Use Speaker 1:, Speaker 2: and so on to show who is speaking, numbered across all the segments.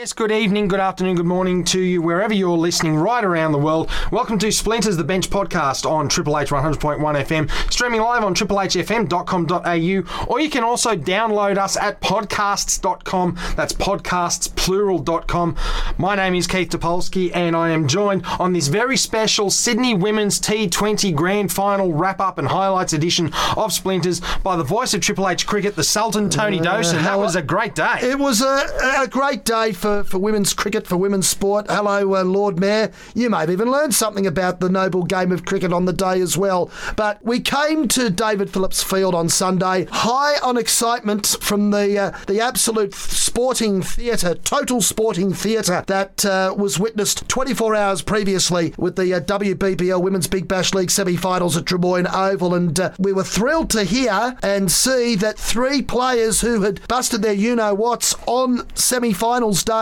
Speaker 1: Yes, good evening, good afternoon, good morning to you wherever you're listening right around the world. Welcome to Splinters, the Bench podcast on Triple H 100.1 FM, streaming live on triplehfm.com.au, or you can also download us at podcasts.com. That's podcastsplural.com. My name is Keith Topolsky, and I am joined on this very special Sydney Women's T20 Grand Final wrap up and highlights edition of Splinters by the voice of Triple H Cricket, the Sultan Tony Dawson. That was a great day.
Speaker 2: It was a, a great day for, for women's cricket, for women's sport. Hello, uh, Lord Mayor. You may have even learned something about the noble game of cricket on the day as well. But we came to David Phillips Field on Sunday, high on excitement from the uh, the absolute sporting theatre, total sporting theatre that uh, was witnessed 24 hours previously with the uh, WBBL Women's Big Bash League semi-finals at Drummoyne Oval, and uh, we were thrilled to hear and see that three players who had busted their you-know-whats on semi-finals day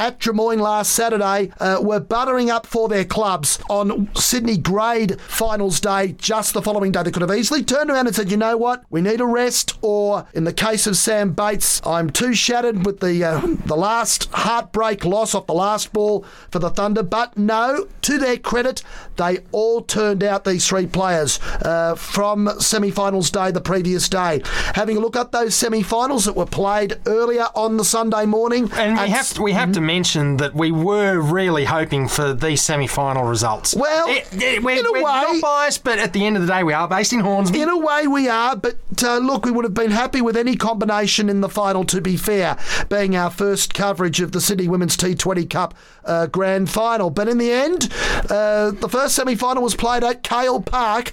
Speaker 2: at Drummoyne last Saturday uh, were buttering up for their clubs on Sydney grade finals day just the following day. They could have easily turned around and said, you know what, we need a rest, or in the case of Sam Bates, I'm too shattered with the uh, the last heartbreak loss off the last ball for the Thunder. But no, to their credit, they all turned out these three players uh, from semi-finals day the previous day. Having a look at those semi-finals that were played earlier on the Sunday morning,
Speaker 1: And we have to, we have to mention that we were really hoping for these semi-final results.
Speaker 2: Well,
Speaker 1: It- it- we're,
Speaker 2: in a
Speaker 1: we're
Speaker 2: way-
Speaker 1: not biased, but at the end of the day, we are based in Hornsby.
Speaker 2: In a way, we are, but uh, look, we would have been happy with any combination in the final, to be fair, being our first coverage of the Sydney Women's T20 Cup uh, Grand Final. But in the end, uh, the first semi final was played at Cahill Park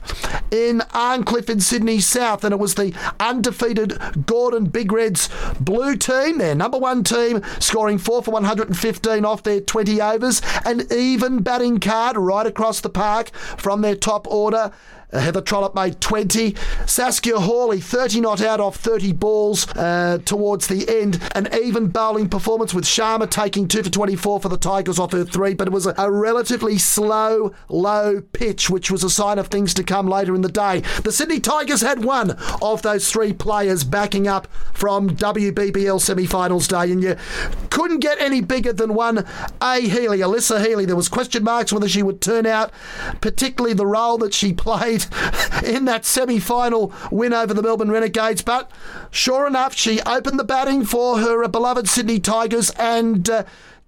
Speaker 2: in Arncliffe in Sydney South, and it was the undefeated Gordon Big Reds blue team, their number one team, scoring 4 for 115 off their 20 overs, an even batting card right across the park from their top order. Uh, Heather Trollope made 20. Saskia Horley, 30 not out off 30 balls uh, towards the end. An even bowling performance with Sharma taking 2 for 24 for the Tigers off her 3, but it was a, a relatively slow, low pitch, which was a sign of things to come later in the day. The Sydney Tigers had one of those three players backing up from WBBL semi finals day, and you couldn't get any bigger than one A. Healy, Alyssa Healy. There was question marks whether she would turn out, particularly the role that she played in that semi-final win over the Melbourne Renegades. But sure enough, she opened the batting for her beloved Sydney Tigers and. Uh,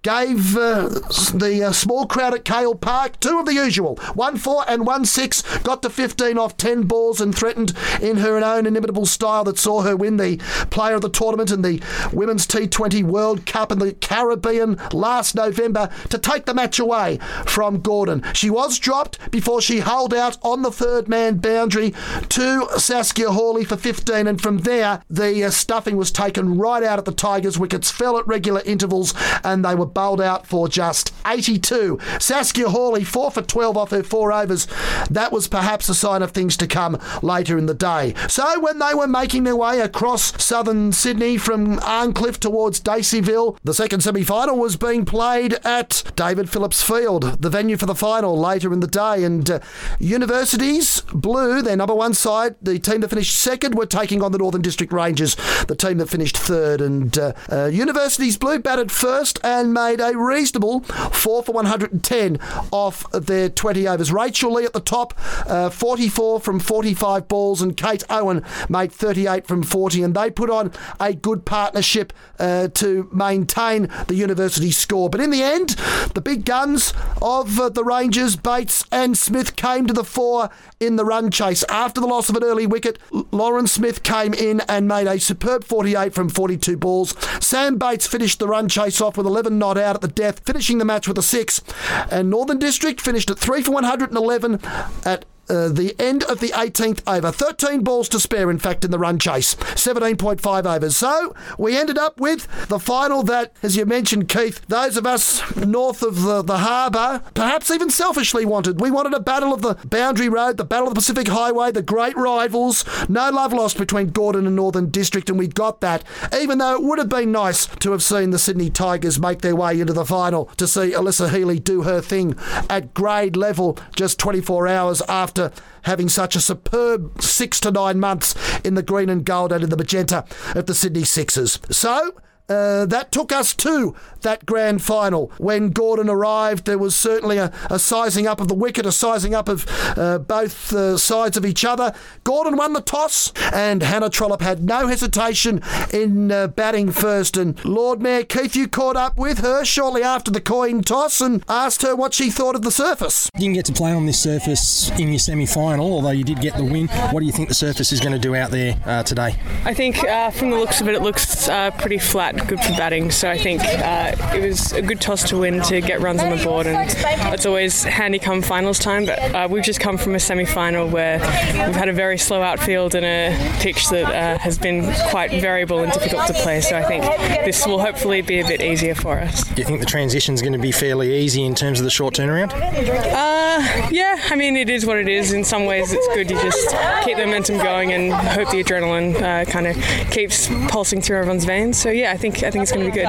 Speaker 2: Gave uh, the uh, small crowd at Cahill Park two of the usual. 1 4 and 1 6. Got to 15 off 10 balls and threatened in her own inimitable style that saw her win the player of the tournament in the Women's T20 World Cup in the Caribbean last November to take the match away from Gordon. She was dropped before she held out on the third man boundary to Saskia Horley for 15, and from there, the uh, stuffing was taken right out at the Tigers. Wickets fell at regular intervals, and they were bowled out for just 82. Saskia Horley, 4 for 12 off her four overs. That was perhaps a sign of things to come later in the day. So when they were making their way across southern Sydney from Arncliffe towards Daceyville, the second semi final was being played at David Phillips Field, the venue for the final later in the day. And uh, Universities Blue, their number one side, the team that finished second, were taking on the Northern District Rangers, the team that finished third. And uh, uh, Universities Blue batted first and made a reasonable 4 for 110 off their 20 overs. Rachel Lee at the top, uh, 44 from 45 balls, and Kate Owen made 38 from 40. And they put on a good partnership uh, to maintain the university score. But in the end, the big guns of uh, the Rangers, Bates and Smith, came to the fore in the run chase. After the loss of an early wicket, Lauren Smith came in and made a superb 48 from 42 balls. Sam Bates finished the run chase off with 11 not out at the death, finishing the match with a six. And Northern District finished at 3 for 111 at uh, the end of the 18th over. 13 balls to spare, in fact, in the run chase. 17.5 overs. So we ended up with the final that, as you mentioned, Keith, those of us north of the, the harbour perhaps even selfishly wanted. We wanted a battle of the Boundary Road, the battle of the Pacific Highway, the great rivals. No love lost between Gordon and Northern District, and we got that. Even though it would have been nice to have seen the Sydney Tigers make their way into the final, to see Alyssa Healy do her thing at grade level just 24 hours after having such a superb six to nine months in the green and gold and in the magenta of the Sydney Sixers. So, uh, that took us to that grand final. When Gordon arrived, there was certainly a, a sizing up of the wicket, a sizing up of uh, both uh, sides of each other. Gordon won the toss, and Hannah Trollope had no hesitation in uh, batting first. And Lord Mayor Keith, you caught up with her shortly after the coin toss and asked her what she thought of the surface.
Speaker 3: You didn't get to play on this surface in your semi final, although you did get the win. What do you think the surface is going to do out there uh, today?
Speaker 4: I think from the looks of it, it looks pretty flat good for batting. So I think uh, it was a good toss to win to get runs on the board, and it's always handy come finals time. But uh, we've just come from a semi-final where we've had a very slow outfield and a pitch that uh, has been quite variable and difficult to play. So I think this will hopefully be a bit easier for us.
Speaker 3: Do you think the transition is going to be fairly easy in terms of the short turnaround?
Speaker 4: Uh, yeah, I mean it is what it is. In some ways, it's good. You just keep the momentum going and hope the adrenaline uh, kind of keeps pulsing through everyone's veins. So yeah, I think I think it's going to be good.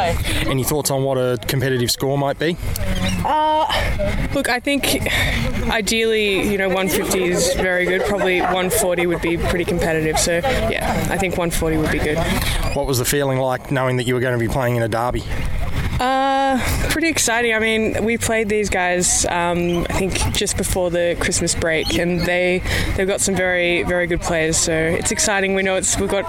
Speaker 3: Any thoughts on what a competitive score might be?
Speaker 4: Uh, look, I think ideally, you know, 150 is very good. Probably 140 would be pretty competitive. So yeah, I think 140 would be good.
Speaker 3: What was the feeling like knowing that you were going to be playing in a derby?
Speaker 4: Uh, pretty exciting. I mean, we played these guys. Um, I think just before the Christmas break, and they they've got some very very good players. So it's exciting. We know it's we've got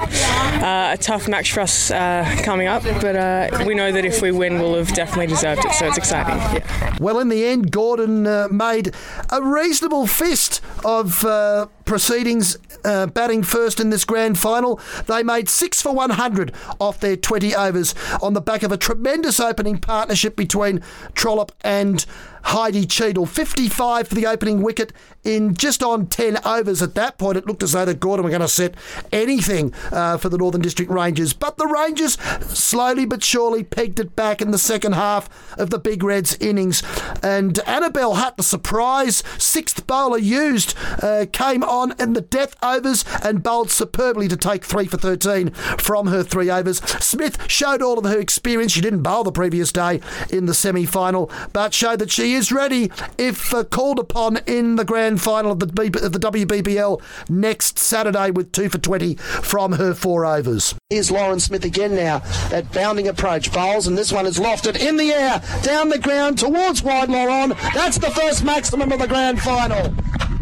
Speaker 4: uh, a tough match for us uh, coming up, but uh, we know that if we win, we'll have definitely deserved it. So it's exciting. Yeah.
Speaker 2: Well, in the end, Gordon uh, made a reasonable fist of uh, proceedings uh, batting first in this grand final. They made six for 100 off their 20 overs on the back of a tremendous opening partnership between Trollope and Heidi Cheadle. 55 for the opening wicket in just on 10 overs. At that point, it looked as though the Gordon were going to set anything uh, for the Northern District Rangers. But the Rangers slowly but surely pegged it back in the second half of the Big Reds innings. And Annabelle Hutt, the surprise sixth bowler used, uh, came on in the death overs and bowled superbly to take three for 13 from her three overs. Smith showed all of her experience. She didn't bowl the previous day in the semi final, but showed that she is ready if uh, called upon in the grand final of the, B- of the WBBL next Saturday with two for 20 from her four overs. Here's Lauren Smith again now. That bounding approach bowls, and this one is lofted in the air, down the ground towards wide Lauren. That's the first maximum of the grand final.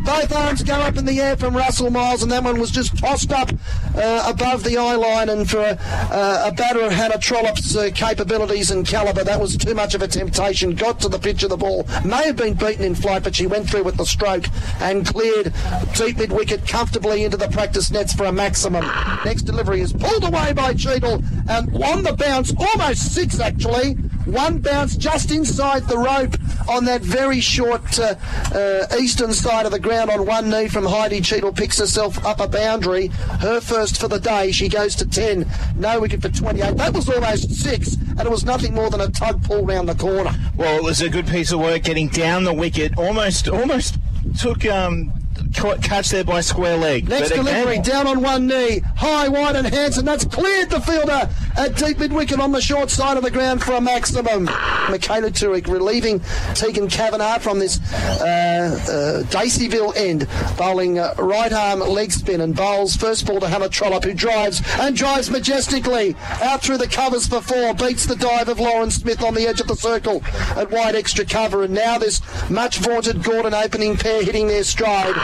Speaker 2: Both arms go up in the air from Russell Miles, and that one was just tossed up uh, above the eye line. And for a, uh, a batter of Hannah Trollope's uh, capabilities and calibre, that was too much of a temptation. Got to the pitch of the ball, may have been beaten in flight, but she went through with the stroke and cleared deep mid wicket comfortably into the practice nets for a maximum. Next delivery is pulled away by Cheadle, and on the bounce, almost six actually. One bounce just inside the rope on that very short uh, uh, eastern side of the ground on one knee from Heidi Cheadle picks herself up a boundary. Her first for the day. She goes to 10. No wicket for 28. That was almost six, and it was nothing more than a tug pull round the corner.
Speaker 5: Well, it was a good piece of work getting down the wicket. Almost, almost took um, catch there by square leg.
Speaker 2: Next
Speaker 5: But
Speaker 2: delivery,
Speaker 5: again-
Speaker 2: down on one knee, high, wide, and handsome. That's cleared the fielder at deep mid wicket on the short side of the ground for a maximum. Michaela Turek relieving Tegan Kavanagh from this uh, uh, Daceyville end, bowling uh, right arm leg spin and bowls first ball to Hannah Trollope, who drives and drives majestically out through the covers for four, beats the dive of Lauren Smith on the edge of the circle at wide extra cover, and now this much vaunted Gordon opening pair hitting their stride.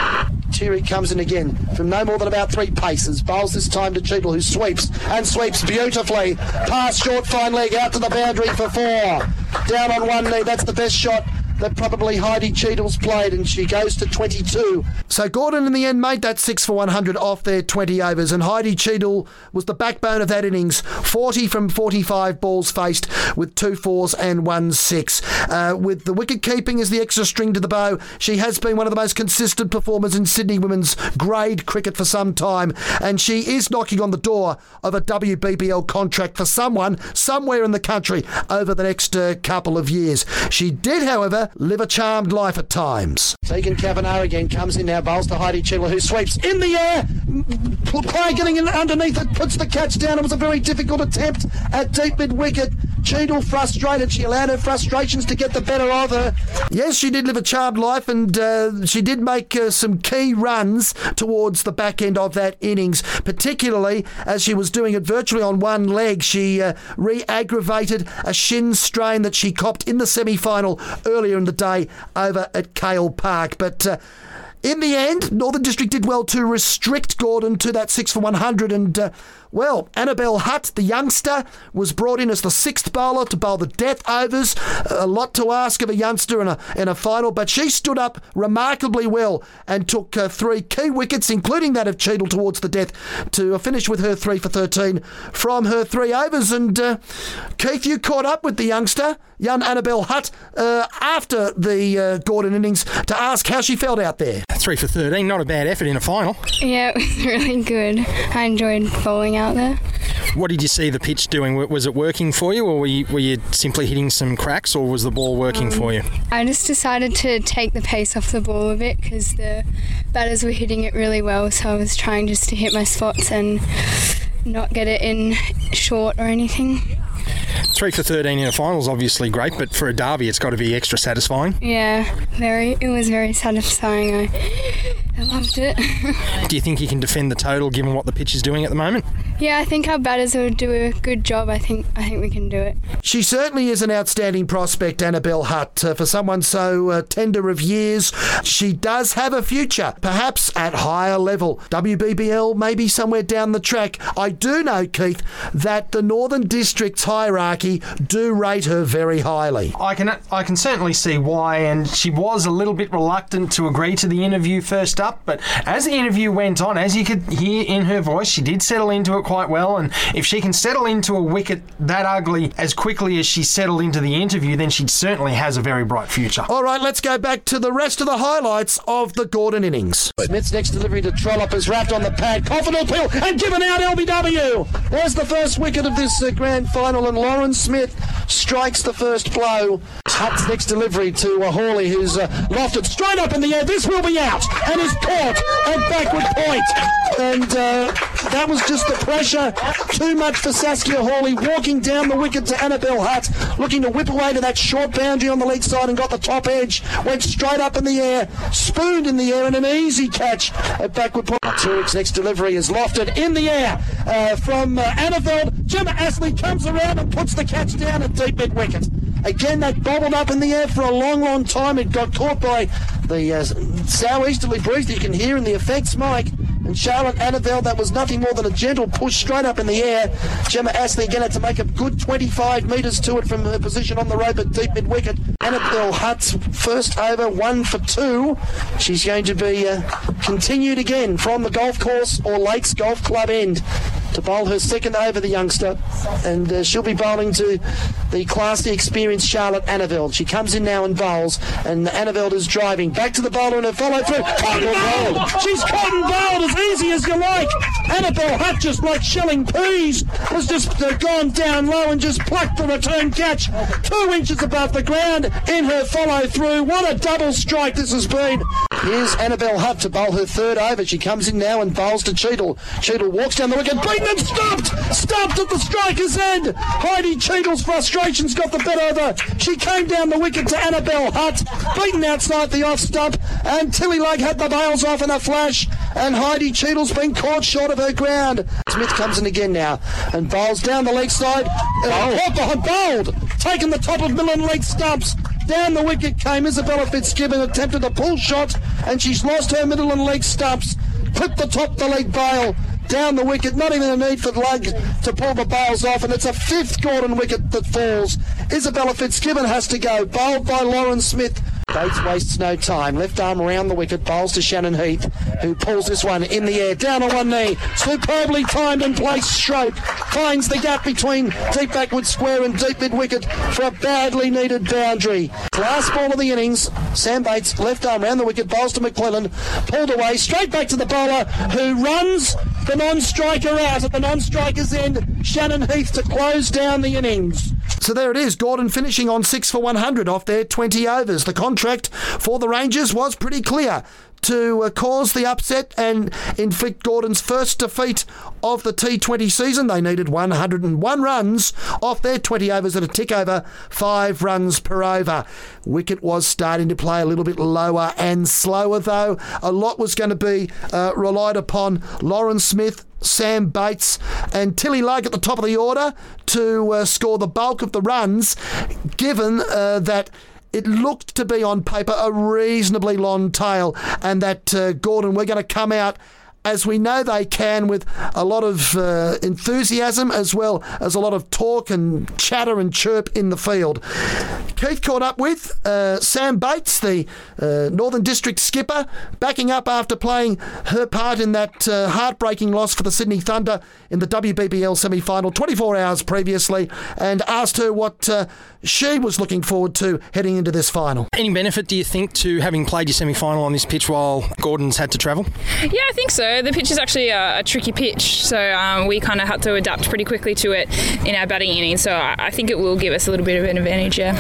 Speaker 2: Terry comes in again from no more than about three paces. Bowls this time to Cheadle, who sweeps and sweeps beautifully. Pass short, fine leg out to the boundary for four. Down on one knee, that's the best shot that probably Heidi Cheadle's played, and she goes to 22. So Gordon in the end made that 6 for 100 off their 20 overs, and Heidi Cheadle was the backbone of that innings 40 from 45 balls faced with two fours and one six. Uh, with the wicket keeping as the extra string to the bow, she has been one of the most consistent performers in Sydney women's grade cricket for some time, and she is knocking on the door of a WBBL contract for someone somewhere in the country over the next uh, couple of years. She did, however, live a charmed life at times. Tegan Kavanagh again comes in now, bowls to Heidi Cheadle, who sweeps in the air. Play getting in underneath it, puts the catch down. It was a very difficult attempt at deep mid wicket. Cheadle frustrated. She allowed her frustrations to get the better of her. Yes, she did live a charmed life and uh, she did make uh, some key runs towards the back end of that innings, particularly as she was doing it virtually on one leg. She uh, re aggravated a shin strain that she copped in the semi final earlier in the day over at Cahill Park. But uh, in the end, Northern District did well to restrict Gordon to that 6 for 100 and uh, well, Annabelle Hutt, the youngster, was brought in as the sixth bowler to bowl the death overs. A lot to ask of a youngster in a, in a final, but she stood up remarkably well and took uh, three key wickets, including that of Cheadle towards the death, to finish with her three for 13 from her three overs. And uh, Keith, you caught up with the youngster, young Annabelle Hutt, uh, after the uh, Gordon innings to ask how she felt out there.
Speaker 3: Three for 13, not a bad effort in a final.
Speaker 6: Yeah, it was really good. I enjoyed bowling out there.
Speaker 3: What did you see the pitch doing? Was it working for you, or were you, were you simply hitting some cracks, or was the ball working um, for you?
Speaker 6: I just decided to take the pace off the ball a bit because the batters were hitting it really well, so I was trying just to hit my spots and not get it in short or anything.
Speaker 3: Three for 13 in a final is obviously great, but for a derby, it's got to be extra satisfying.
Speaker 6: Yeah, very. It was very satisfying. I, I loved it.
Speaker 3: Do you think you can defend the total given what the pitch is doing at the moment?
Speaker 6: Yeah, I think our batters will do a good job. I think I think we can do it.
Speaker 2: She certainly is an outstanding prospect, Annabelle Hutt. Uh, for someone so uh, tender of years, she does have a future, perhaps at higher level. WBBL maybe somewhere down the track. I do know, Keith, that the Northern District's hierarchy do rate her very highly.
Speaker 1: I can I can certainly see why, and she was a little bit reluctant to agree to the interview first up, but as the interview went on, as you could hear in her voice, she did settle into it quite well. And if she can settle into a wicket that ugly as quickly as she settled into the interview, then she certainly has a very bright future.
Speaker 2: All right, let's go back to the rest of the highlights of the Gordon innings. Smith's next delivery to Trollope is wrapped on the pad. Confident peel and given out LBW. There's the first wicket of this uh, grand final, and Lauren Smith strikes the first blow. Hutt's next delivery to uh, Horley, who's uh, lofted straight up in the air. This will be out and is caught at backward point. And uh, that was just the pressure. Too much for Saskia Horley walking down the wicket to Annabelle Hutt, looking to whip away to that short boundary on the leg side and got the top edge. Went straight up in the air, spooned in the air, and an easy catch at backward point. Turek's next delivery is lofted in the air uh, from uh. Gemma Astley comes around and puts the catch down at deep mid wicket. Again, that bobbled up in the air for a long, long time. It got caught by the uh, southeasterly breeze that you can hear in the effects mic. And Charlotte Annaveld, that was nothing more than a gentle push straight up in the air. Gemma Astley again had to make a good 25 metres to it from her position on the rope at deep mid wicket. Annabelle Hutt's first over, one for two. She's going to be uh, continued again from the golf course or Lakes Golf Club end to bowl her second over, the youngster. And uh, she'll be bowling to the classy, experienced Charlotte Annaveld. She comes in now and bowls, and Annaveld is driving. Back to the bowler and her follow through. Caught and bowled! She's caught and bowled as easy as you like. Annabelle Hutt, just like shelling peas, has just uh, gone down low and just plucked the return catch two inches above the ground in her follow through. What a double strike this has been. Here's Annabelle Hutt to bowl her third over. She comes in now and bowls to Cheadle. Cheadle walks down the wicket, and stopped! Stopped at the striker's end! Heidi Cheadle's frustrations got the better of her. She came down the wicket to Annabelle Hutt, beaten outside the off stump, and Tilly Lake had the bails off in a flash, and Heidi Cheadle's been caught short of her ground. Smith comes in again now and bowls down the leg side. Uh, caught behind, bowled, taken the top of middle and leg stumps. Down the wicket came Isabella Fitzgibbon, attempted a pull shot, and she's lost her middle and leg stumps. Put the top the leg bail down the wicket, not even a need for the Lug to pull the bails off, and it's a fifth Gordon wicket that falls. Isabella Fitzgibbon has to go, bowled by Lauren Smith, Bates wastes no time. Left arm around the wicket, bowls to Shannon Heath, who pulls this one in the air, down on one knee. Superbly timed and placed stroke. Finds the gap between deep backward square and deep mid wicket for a badly needed boundary. Last ball of the innings. Sam Bates, left arm around the wicket, bowls to McClellan, pulled away, straight back to the bowler, who runs the non-striker out at the non-striker's end. Shannon Heath to close down the innings. So there it is. Gordon finishing on six for 100 off their 20 overs. The contract for the Rangers was pretty clear to uh, cause the upset and inflict Gordon's first defeat of the T20 season. They needed 101 runs off their 20 overs at a tick over, five runs per over. Wicket was starting to play a little bit lower and slower, though. A lot was going to be uh, relied upon Lauren Smith, Sam Bates and Tilly Lake at the top of the order to uh, score the bulk of the runs, given uh, that it looked to be on paper a reasonably long tail, and that uh, Gordon were going to come out as we know they can with a lot of uh, enthusiasm as well as a lot of talk and chatter and chirp in the field. Keith caught up with uh, Sam Bates, the uh, Northern District skipper, backing up after playing her part in that uh, heartbreaking loss for the Sydney Thunder in the WBBL semi final 24 hours previously, and asked her what uh, she was looking forward to heading into this final.
Speaker 3: Any benefit, do you think, to having played your semi final on this pitch while Gordon's had to travel?
Speaker 7: Yeah, I think so. The pitch is actually a, a tricky pitch, so um, we kind of had to adapt pretty quickly to it in our batting innings. So I, I think it will give us a little bit of an advantage. Yeah.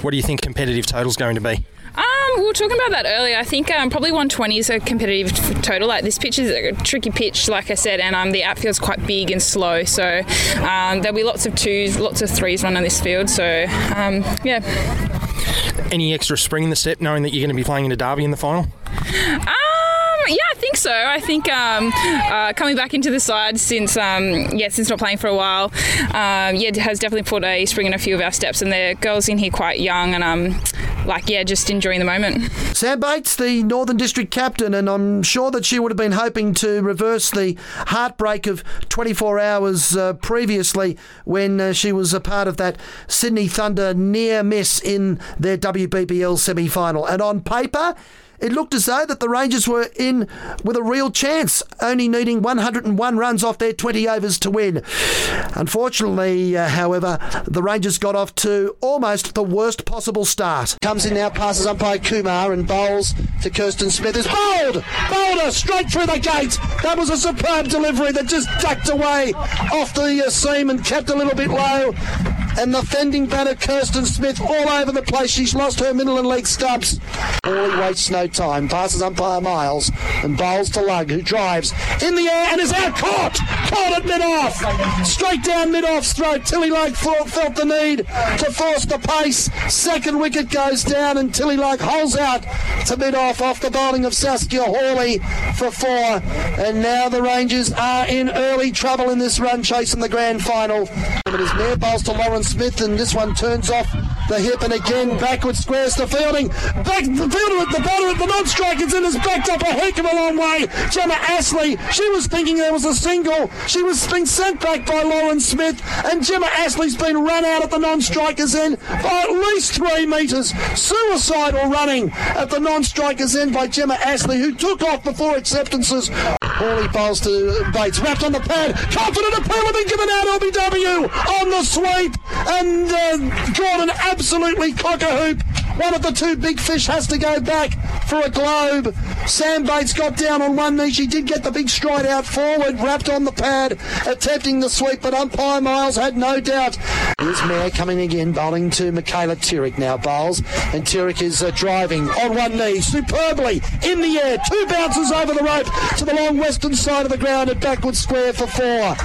Speaker 3: What do you think competitive total's going to be?
Speaker 7: Um, we were talking about that earlier. I think um, probably 120 is a competitive t- total. Like this pitch is a tricky pitch, like I said, and um, the outfield's quite big and slow. So um, there'll be lots of twos, lots of threes run on this field. So um, yeah.
Speaker 3: Any extra spring in the step, knowing that you're going to be playing in a derby in the final?
Speaker 7: Yeah, I think so. I think um, uh, coming back into the side since um, yeah since not playing for a while, um, yeah has definitely put a spring in a few of our steps. And the girls in here quite young and um like yeah just enjoying the moment.
Speaker 2: Sam Bates, the Northern District captain, and I'm sure that she would have been hoping to reverse the heartbreak of 24 hours uh, previously when uh, she was a part of that Sydney Thunder near miss in their WBBL semi final. And on paper, it looked as though that the Rangers were in with a real chance, only needing 101 runs off their 20 overs to win. Unfortunately, uh, however, the Rangers got off to almost the worst possible start. Comes in now, passes umpire Kumar and bowls to Kirsten Smith. Is bowled! Her straight through the gate! That was a superb delivery that just ducked away off the uh, seam and kept a little bit low. And the fending batter Kirsten Smith all over the place. She's lost her middle and leg stumps. Horley wastes no time. Passes umpire Miles and bowls to Lug, who drives in the air and is out caught. Caught at mid off. Straight down mid off's throat. Tilly Lake felt, felt the need to force the pace. Second wicket goes down and Tilly Lake holds out to mid off off the bowling of Saskia Horley for four. And now the Rangers are in early trouble in this run chase in the grand final. It is near bowls to Lauren Smith and this one turns off the hip and again backward squares to fielding. Back the fielder at the bottom at the non-strikers in has backed up a heck of a long way. Gemma Astley, she was thinking there was a single. She was being sent back by Lauren Smith and Gemma Astley's been run out at the non-strikers end by at least three metres. Suicidal running at the non-strikers end by Gemma Astley who took off before acceptances. Horley bowls to Bates, wrapped on the pad, confident appeal then given out LBW on the sweep and uh, Gordon absolutely cock a hoop. One of the two big fish has to go back for a globe. Sam Bates got down on one knee. She did get the big stride out forward, wrapped on the pad, attempting the sweep, but umpire Miles had no doubt. Here's Mayer coming again, bowling to Michaela Turek now bowls, and Turek is uh, driving on one knee superbly in the air. Two bounces over the rope to the long western side of the ground at backward square for four.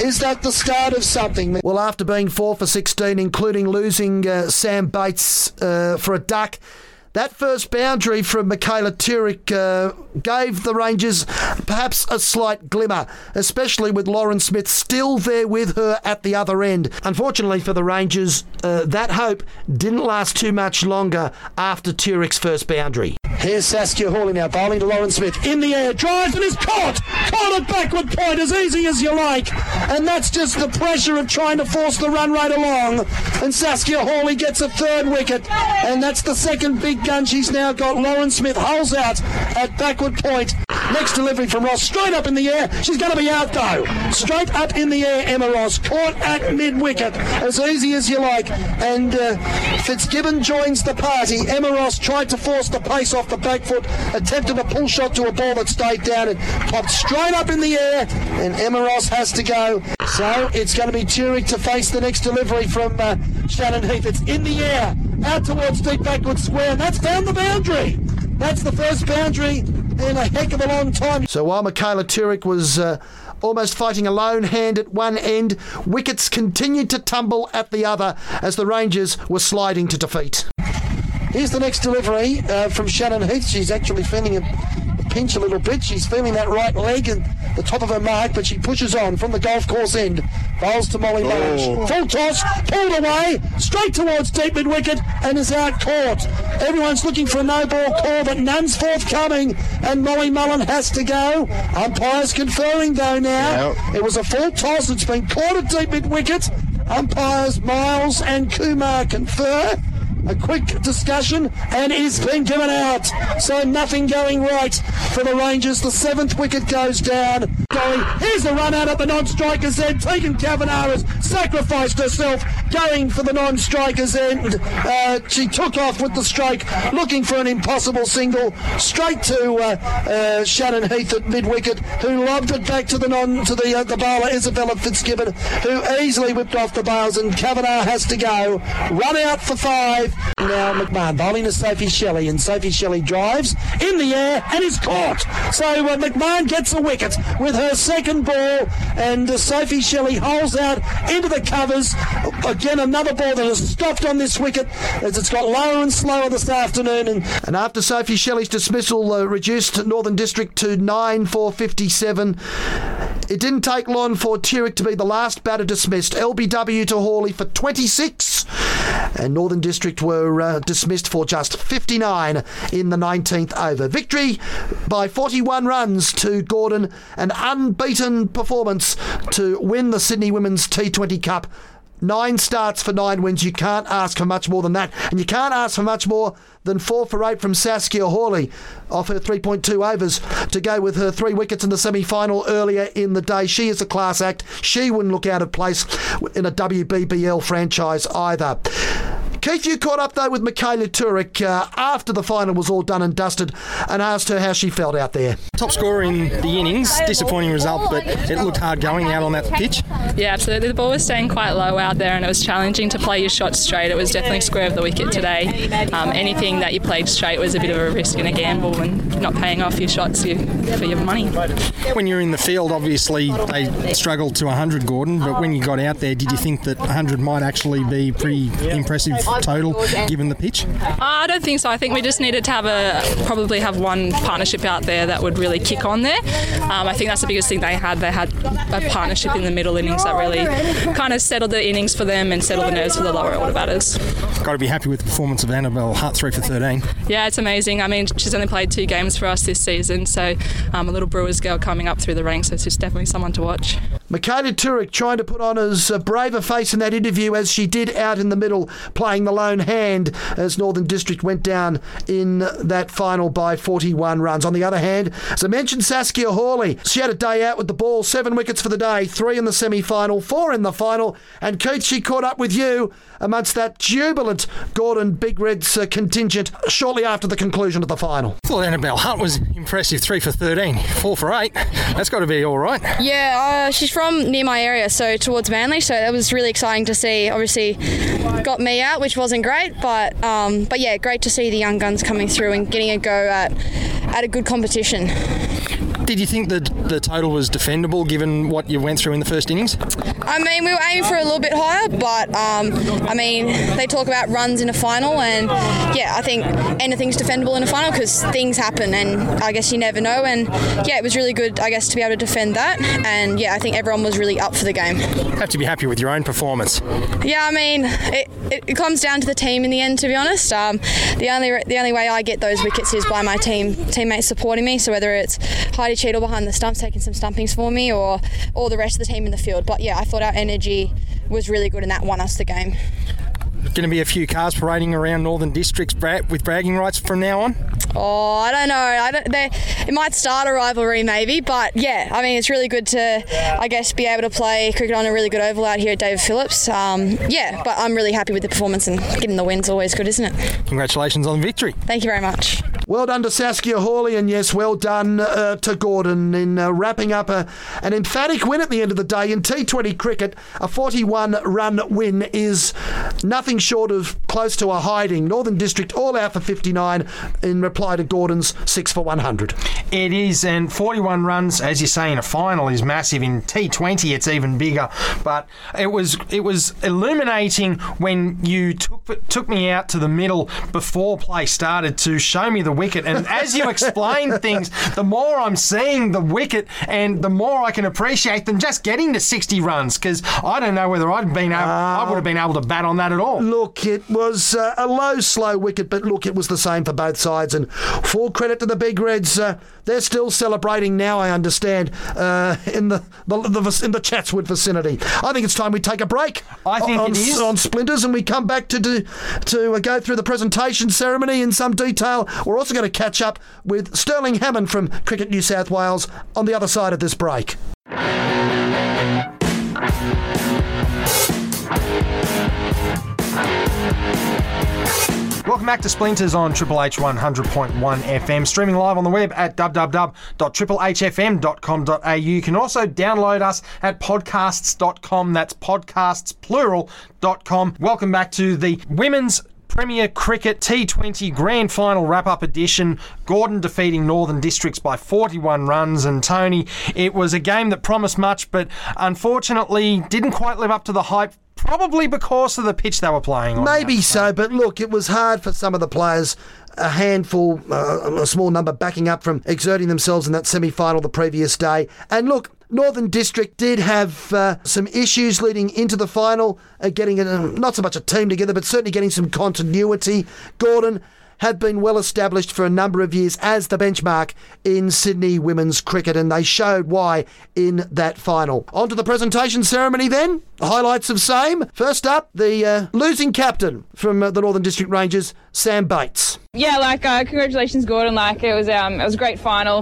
Speaker 2: Is that the start of something? Well, after being four for 16, including losing uh, Sam Bates uh, for a duck. That first boundary from Michaela Turek uh, gave the Rangers perhaps a slight glimmer, especially with Lauren Smith still there with her at the other end. Unfortunately for the Rangers, uh, that hope didn't last too much longer after Turek's first boundary. Here's Saskia Horley now bowling to Lauren Smith. In the air, drives and is caught! Caught at backward point as easy as you like. And that's just the pressure of trying to force the run rate along. And Saskia Horley gets a third wicket. And that's the second big gun she's now got. Lauren Smith holes out at backward point. Next delivery from Ross, straight up in the air. She's going to be out though. Straight up in the air, Emma Ross. Caught at mid wicket. As easy as you like. And uh, Fitzgibbon joins the party. Emma Ross tried to force the pace off the back foot, attempted a pull shot to a ball that stayed down and popped straight up in the air. And Emma Ross has to go. So it's going to be Turek to face the next delivery from uh, Shannon Heath. It's in the air, out towards deep backward square. And that's found the boundary. That's the first boundary in a heck of a long time. So while Michaela Turek was. Uh, almost fighting a lone hand at one end. Wickets continued to tumble at the other as the Rangers were sliding to defeat. Here's the next delivery uh, from Shannon Heath. She's actually feeling a pinch a little bit. She's feeling that right leg and the top of her mark, but she pushes on from the golf course end. Bowls to Molly Mullen. Full toss, pulled away, straight towards deep mid wicket, and is out caught. Everyone's looking for a no ball call, but none's forthcoming, and Molly Mullen has to go. Umpires conferring though now. It was a full toss. It's been caught at deep mid wicket. Umpires Miles and Kumar confer a quick discussion and it's been given out. So nothing going right for the Rangers. The seventh wicket goes down. Here's a run out at the non-striker's end. Tegan Kavanagh has sacrificed herself going for the non-striker's end. Uh, she took off with the strike, looking for an impossible single, straight to uh, uh, Shannon Heath at mid-wicket, who lobbed it back to the non to the uh, the bowler Isabella Fitzgibbon, who easily whipped off the bails, and Kavanagh has to go. Run out for five. Now McMahon bowling to Sophie Shelley, and Sophie Shelley drives in the air and is caught. So uh, McMahon gets a wicket with her second ball, and uh, Sophie Shelley holds out into the covers. Again, another ball that has stopped on this wicket as it's got lower and slower this afternoon. And, and after Sophie Shelley's dismissal uh, reduced Northern District to 9 4 57, it didn't take long for Turek to be the last batter dismissed. LBW to Horley for 26, and Northern District were uh, dismissed for just 59 in the 19th over. Victory by 41 runs to Gordon, an unbeaten performance to win the Sydney Women's T20 Cup. Nine starts for nine wins. You can't ask for much more than that. And you can't ask for much more than four for eight from Saskia Horley off her 3.2 overs to go with her three wickets in the semi final earlier in the day. She is a class act. She wouldn't look out of place in a WBBL franchise either. Keith, you caught up though with Michaela Turek uh, after the final was all done and dusted and asked her how she felt out there.
Speaker 3: Top scorer in the innings, disappointing result, but it looked hard going out on that pitch.
Speaker 8: Yeah, absolutely. The ball was staying quite low out there, and it was challenging to play your shots straight. It was definitely square of the wicket today. Um, anything that you played straight was a bit of a risk and a gamble, and not paying off your shots you, for your money.
Speaker 3: When you're in the field, obviously they struggled to 100, Gordon, but when you got out there, did you think that 100 might actually be pretty impressive total given the pitch?
Speaker 8: Uh, I don't think so. I think we just needed to have a probably have one partnership out there that would really kick on there. Um, I think that's the biggest thing they had. They had a partnership in the middle innings that really kind of settled the innings for them and settled the nerves for the lower order batters.
Speaker 3: Got to be happy with the performance of Annabelle Hutt, 3 for 13.
Speaker 8: Yeah, it's amazing. I mean, she's only played two games for us this season, so um, a little Brewers girl coming up through the ranks, so she's definitely someone to watch.
Speaker 2: Michaela Turek trying to put on as brave a face in that interview as she did out in the middle, playing the lone hand as Northern District went down in that final by 41 runs. On the other hand, as I mentioned, Saskia Horley, she had a day out with the ball, seven wickets for the day, three in the semi final, four in the final. And Keith, she caught up with you amongst that jubilant Gordon Big Reds uh, contingent shortly after the conclusion of the final.
Speaker 3: I thought Annabelle Hunt was impressive, 3 for 13, 4 for 8. That's got to be all right.
Speaker 9: Yeah, uh, she's from near my area, so towards Manly, so that was really exciting to see. Obviously, got me out, which wasn't great, but um, but yeah, great to see the young guns coming through and getting a go at at a good competition.
Speaker 3: Did you think that the total was defendable given what you went through in the first innings?
Speaker 9: I mean, we were aiming for a little bit higher, but um, I mean, they talk about runs in a final, and yeah, I think anything's defendable in a final because things happen, and I guess you never know. And yeah, it was really good, I guess, to be able to defend that. And yeah, I think everyone was really up for the game.
Speaker 3: Have to be happy with your own performance.
Speaker 9: Yeah, I mean, it, it, comes down to the team in the end. To be honest, um, the only the only way I get those wickets is by my team teammates supporting me. So whether it's Heidi Cheadle behind the stumps taking some stumpings for me, or all the rest of the team in the field. But yeah, I thought our energy was really good, and that won us the game.
Speaker 3: Going to be a few cars parading around Northern Districts with bragging rights from now on.
Speaker 9: Oh, I don't know. I don't. They, it might start a rivalry, maybe, but yeah, I mean, it's really good to, I guess, be able to play cricket on a really good oval out here at David Phillips. Um, yeah, but I'm really happy with the performance and getting the win's always good, isn't it?
Speaker 3: Congratulations on the victory.
Speaker 9: Thank you very much.
Speaker 2: Well done to Saskia Horley, and yes, well done uh, to Gordon in uh, wrapping up a, an emphatic win at the end of the day. In T20 cricket, a 41 run win is nothing short of close to a hiding. Northern District all out for 59 in reply to Gordon's 6 for 100.
Speaker 1: It is, and 41 runs, as you say, in a final is massive. In T20, it's even bigger. But it was it was illuminating when you took took me out to the middle before play started to show me the wicket. And as you explain things, the more I'm seeing the wicket, and the more I can appreciate them just getting to 60 runs. Because I don't know whether I'd been able, I would have been able to bat on that at all.
Speaker 2: Look, it was uh, a low, slow wicket, but look, it was the same for both sides. And full credit to the Big Reds. Uh, they're still celebrating now, I understand, uh, in the, the, the in the Chatswood vicinity. I think it's time we take a break.
Speaker 1: I think
Speaker 2: on,
Speaker 1: it is.
Speaker 2: on Splinters, and we come back to do, to uh, go through the presentation ceremony in some detail. We're also going to catch up with Sterling Hammond from Cricket New South Wales on the other side of this break.
Speaker 1: Welcome back to Splinters on Triple H 100.1 FM, streaming live on the web at www.triplehfm.com.au. You can also download us at podcasts.com. That's podcasts podcastsplural.com. Welcome back to the women's Premier Cricket T20 Grand Final wrap up edition. Gordon defeating Northern Districts by 41 runs. And Tony, it was a game that promised much, but unfortunately didn't quite live up to the hype. Probably because of the pitch they were playing on.
Speaker 2: Maybe so, but look, it was hard for some of the players. A handful, uh, a small number backing up from exerting themselves in that semi final the previous day. And look, Northern District did have uh, some issues leading into the final, uh, getting not so much a team together, but certainly getting some continuity. Gordon had been well established for a number of years as the benchmark in Sydney women's cricket, and they showed why in that final. On to the presentation ceremony then. Highlights of same. First up, the uh, losing captain from uh, the Northern District Rangers, Sam Bates.
Speaker 7: Yeah, like uh, congratulations, Gordon. Like it was, um, it was a great final.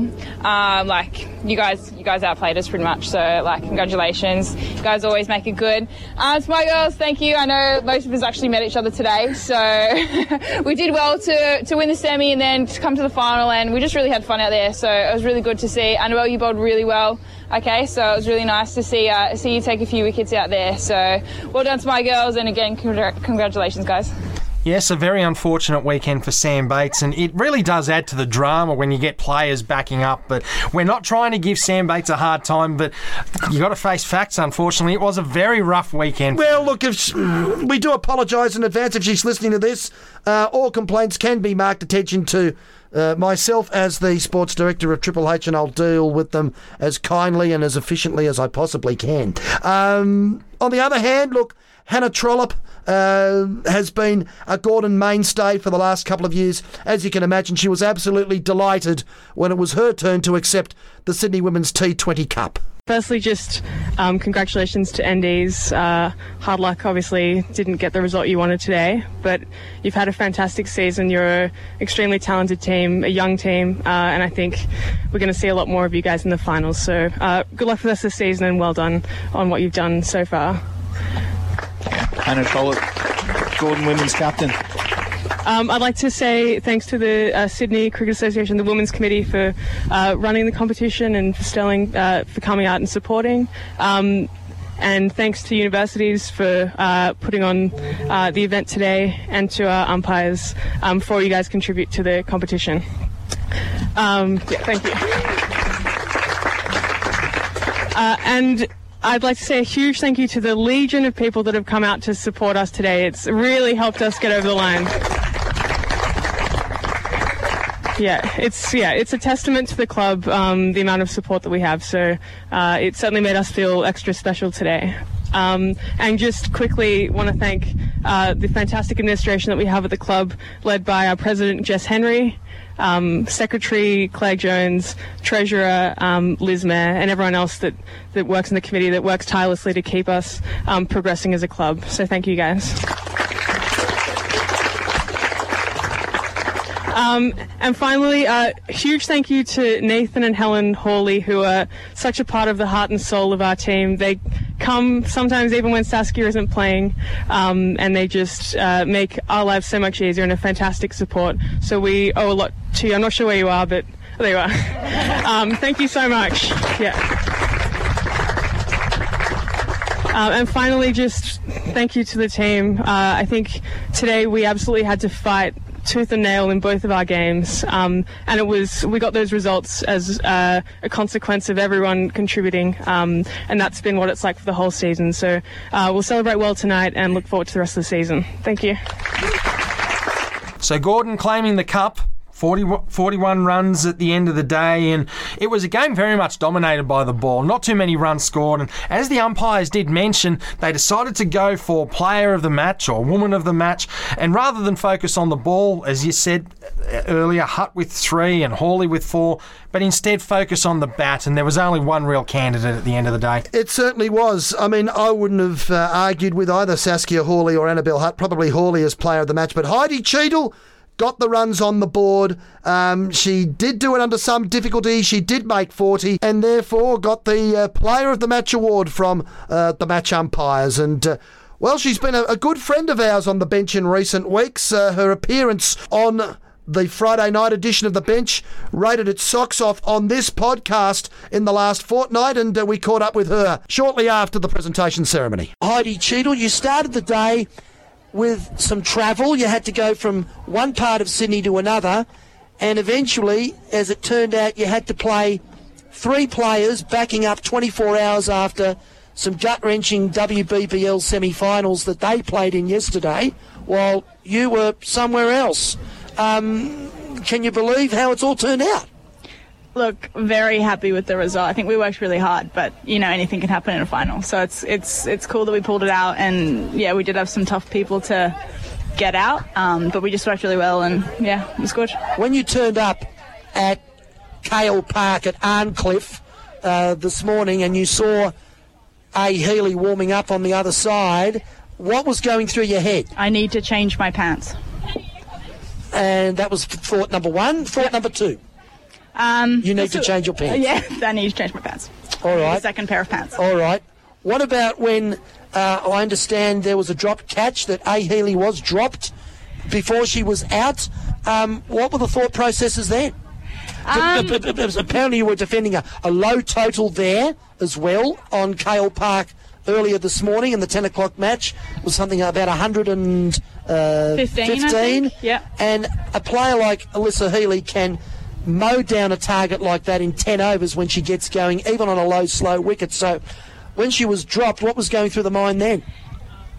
Speaker 7: Um, like you guys, you guys outplayed us pretty much. So like congratulations, you guys always make it good. Um, to my girls, thank you. I know most of us actually met each other today, so we did well to to win the semi and then to come to the final, and we just really had fun out there. So it was really good to see. Know you bowled really well. Okay, so it was really nice to see uh, see you take a few wickets out there. So well done to my girls, and again, congr- congratulations, guys.
Speaker 1: Yes, a very unfortunate weekend for Sam Bates, and it really does add to the drama when you get players backing up. But we're not trying to give Sam Bates a hard time, but you got to face facts. Unfortunately, it was a very rough weekend.
Speaker 2: Well, look, if sh- we do apologise in advance if she's listening to this, uh, all complaints can be marked attention to. Uh, myself as the sports director of Triple H, and I'll deal with them as kindly and as efficiently as I possibly can. Um, on the other hand, look, Hannah Trollope uh, has been a Gordon mainstay for the last couple of years. As you can imagine, she was absolutely delighted when it was her turn to accept the Sydney Women's T20 Cup.
Speaker 4: Firstly, just um, congratulations to NDs. Uh, hard luck, obviously, didn't get the result you wanted today, but you've had a fantastic season. You're an extremely talented team, a young team, uh, and I think we're going to see a lot more of you guys in the finals. So, uh, good luck for of the season and well done on what you've done so far.
Speaker 5: Hannah Trollope, Gordon Women's captain.
Speaker 4: Um, I'd like to say thanks to the uh, Sydney Cricket Association, the Women's Committee, for uh, running the competition and for Sterling uh, for coming out and supporting. Um, and thanks to universities for uh, putting on uh, the event today, and to our umpires um, for all you guys contribute to the competition. Um, yeah, thank you. Uh, and I'd like to say a huge thank you to the legion of people that have come out to support us today. It's really helped us get over the line. Yeah, it's yeah, it's a testament to the club, um, the amount of support that we have. So uh, it certainly made us feel extra special today. Um, and just quickly want to thank uh, the fantastic administration that we have at the club, led by our president Jess Henry, um, Secretary Claire Jones, Treasurer um, Liz Mayer, and everyone else that, that works in the committee that works tirelessly to keep us um, progressing as a club. So thank you guys. Um, and finally, a uh, huge thank you to Nathan and Helen Horley, who are such a part of the heart and soul of our team. They come sometimes even when Saskia isn't playing, um, and they just uh, make our lives so much easier and a fantastic support. So we owe a lot to you. I'm not sure where you are, but there you are. um, thank you so much. Yeah. Um, and finally, just thank you to the team. Uh, I think today we absolutely had to fight tooth and nail in both of our games, um, and it was we got those results as uh, a consequence of everyone contributing, um, and that's been what it's like for the whole season. So uh, we'll celebrate well tonight and look forward to the rest of the season. Thank you.
Speaker 1: So Gordon claiming the cup 40, 41 runs at the end of the day, and it was a game very much dominated by the ball. Not too many runs scored, and as the umpires did mention, they decided to go for player of the match or woman of the match, and rather than focus on the ball, as you said uh, earlier, Hutt with three and Horley with four, but instead focus on the bat, and there was only one real candidate at the end of the day.
Speaker 2: It certainly was. I mean, I wouldn't have uh, argued with either Saskia Horley or Annabelle Hutt, probably Horley as player of the match, but Heidi Cheadle got the runs on the board. Um, she did do it under some difficulty. She did make 40 and therefore got the uh, Player of the Match award from uh, the match umpires. And uh, well, she's been a, a, good friend of ours on the bench in recent weeks. Uh, her appearance on the Friday night edition of The Bench rated its socks off on this podcast in the last fortnight, and uh, we caught up with her shortly after the presentation ceremony. Heidi Cheadle, you started the day with some travel. You had to go from one part of Sydney to another, and eventually, as it turned out, you had to play three players backing up 24 hours after some gut wrenching WBBL semi finals that they played in yesterday, while you were somewhere else. Um, can you believe how it's all turned out?
Speaker 10: Look very happy with the result. I think we worked really hard, but you know anything can happen in a final. So it's it's it's cool that we pulled it out, and yeah, we did have some tough people to get out, um, but we just worked really well, and yeah, it was good.
Speaker 2: When you turned up at Cahill Park at Arncliffe uh, this morning, and you saw A Healy warming up on the other side, what was going through your head?
Speaker 10: I need to change my pants.
Speaker 2: And that was thought number one. Thought yep. number two.
Speaker 10: Um,
Speaker 2: you need to change your pants.
Speaker 10: Yeah, I need to change my pants.
Speaker 2: All right.
Speaker 10: second pair of pants.
Speaker 2: All right. What about when uh, I understand there was a drop catch that A. Healy was dropped before she was out? Um, what were the thought processes then? Um, Apparently, you were defending a, a low total there as well on Cahill Park earlier this morning in the 10 o'clock match. It was something about 115. Uh,
Speaker 10: 15, yeah.
Speaker 2: And a player like Alyssa Healy can mow down a target like that in 10 overs when she gets going, even on a low, slow wicket. So when she was dropped, what was going through the mind then?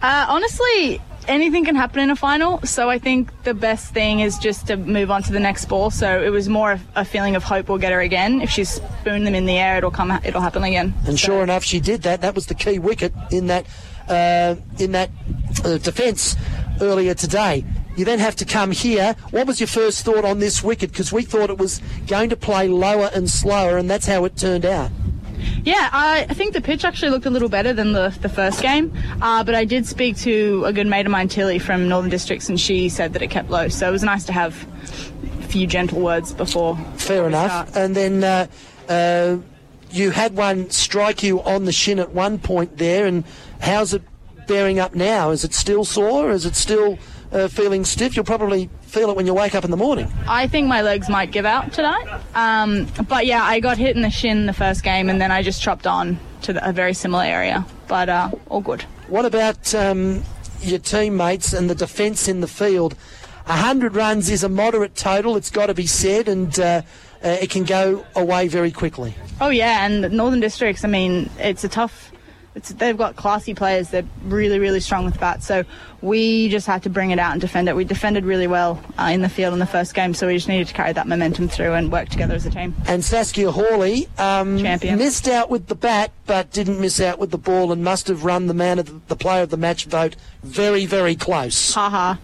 Speaker 10: Uh, honestly, anything can happen in a final. So I think the best thing is just to move on to the next ball. So it was more a feeling of hope we'll get her again. If she's spoon them in the air, it'll come. It'll happen again.
Speaker 2: And so. sure enough, she did that. That was the key wicket in that uh, in that uh, defence earlier today. You then have to come here. What was your first thought on this wicket? Because we thought it was going to play lower and slower, and that's how it turned out.
Speaker 10: Yeah, I think the pitch actually looked a little better than the, the first game. Uh, but I did speak to a good mate of mine, Tilly, from Northern Districts, and she said that it kept low. So it was nice to have a few gentle words before.
Speaker 2: Fair enough.
Speaker 10: Start.
Speaker 2: And then uh, uh, you had one strike you on the shin at one point there, and how's it bearing up now? Is it still sore? Is it still uh, feeling stiff, you'll probably feel it when you wake up in the morning.
Speaker 10: I think my legs might give out tonight. Um, but yeah, I got hit in the shin the first game, and then I just chopped on to a very similar area. But uh, all good.
Speaker 2: What about um, your teammates and the defence in the field? 100 runs is a moderate total, it's got to be said, and uh, uh, it can go away very quickly.
Speaker 10: Oh yeah, and Northern Districts. I mean, it's a tough. It's, they've got classy players. They're really, really strong with bats. So we just had to bring it out and defend it. We defended really well uh, in the field in the first game. So we just needed to carry that momentum through and work together as a team.
Speaker 2: And Saskia Horley um,
Speaker 10: Champion.
Speaker 2: missed out with the bat, but didn't miss out with the ball, and must have run the man of the, the player of the match vote very, very close.
Speaker 10: Haha.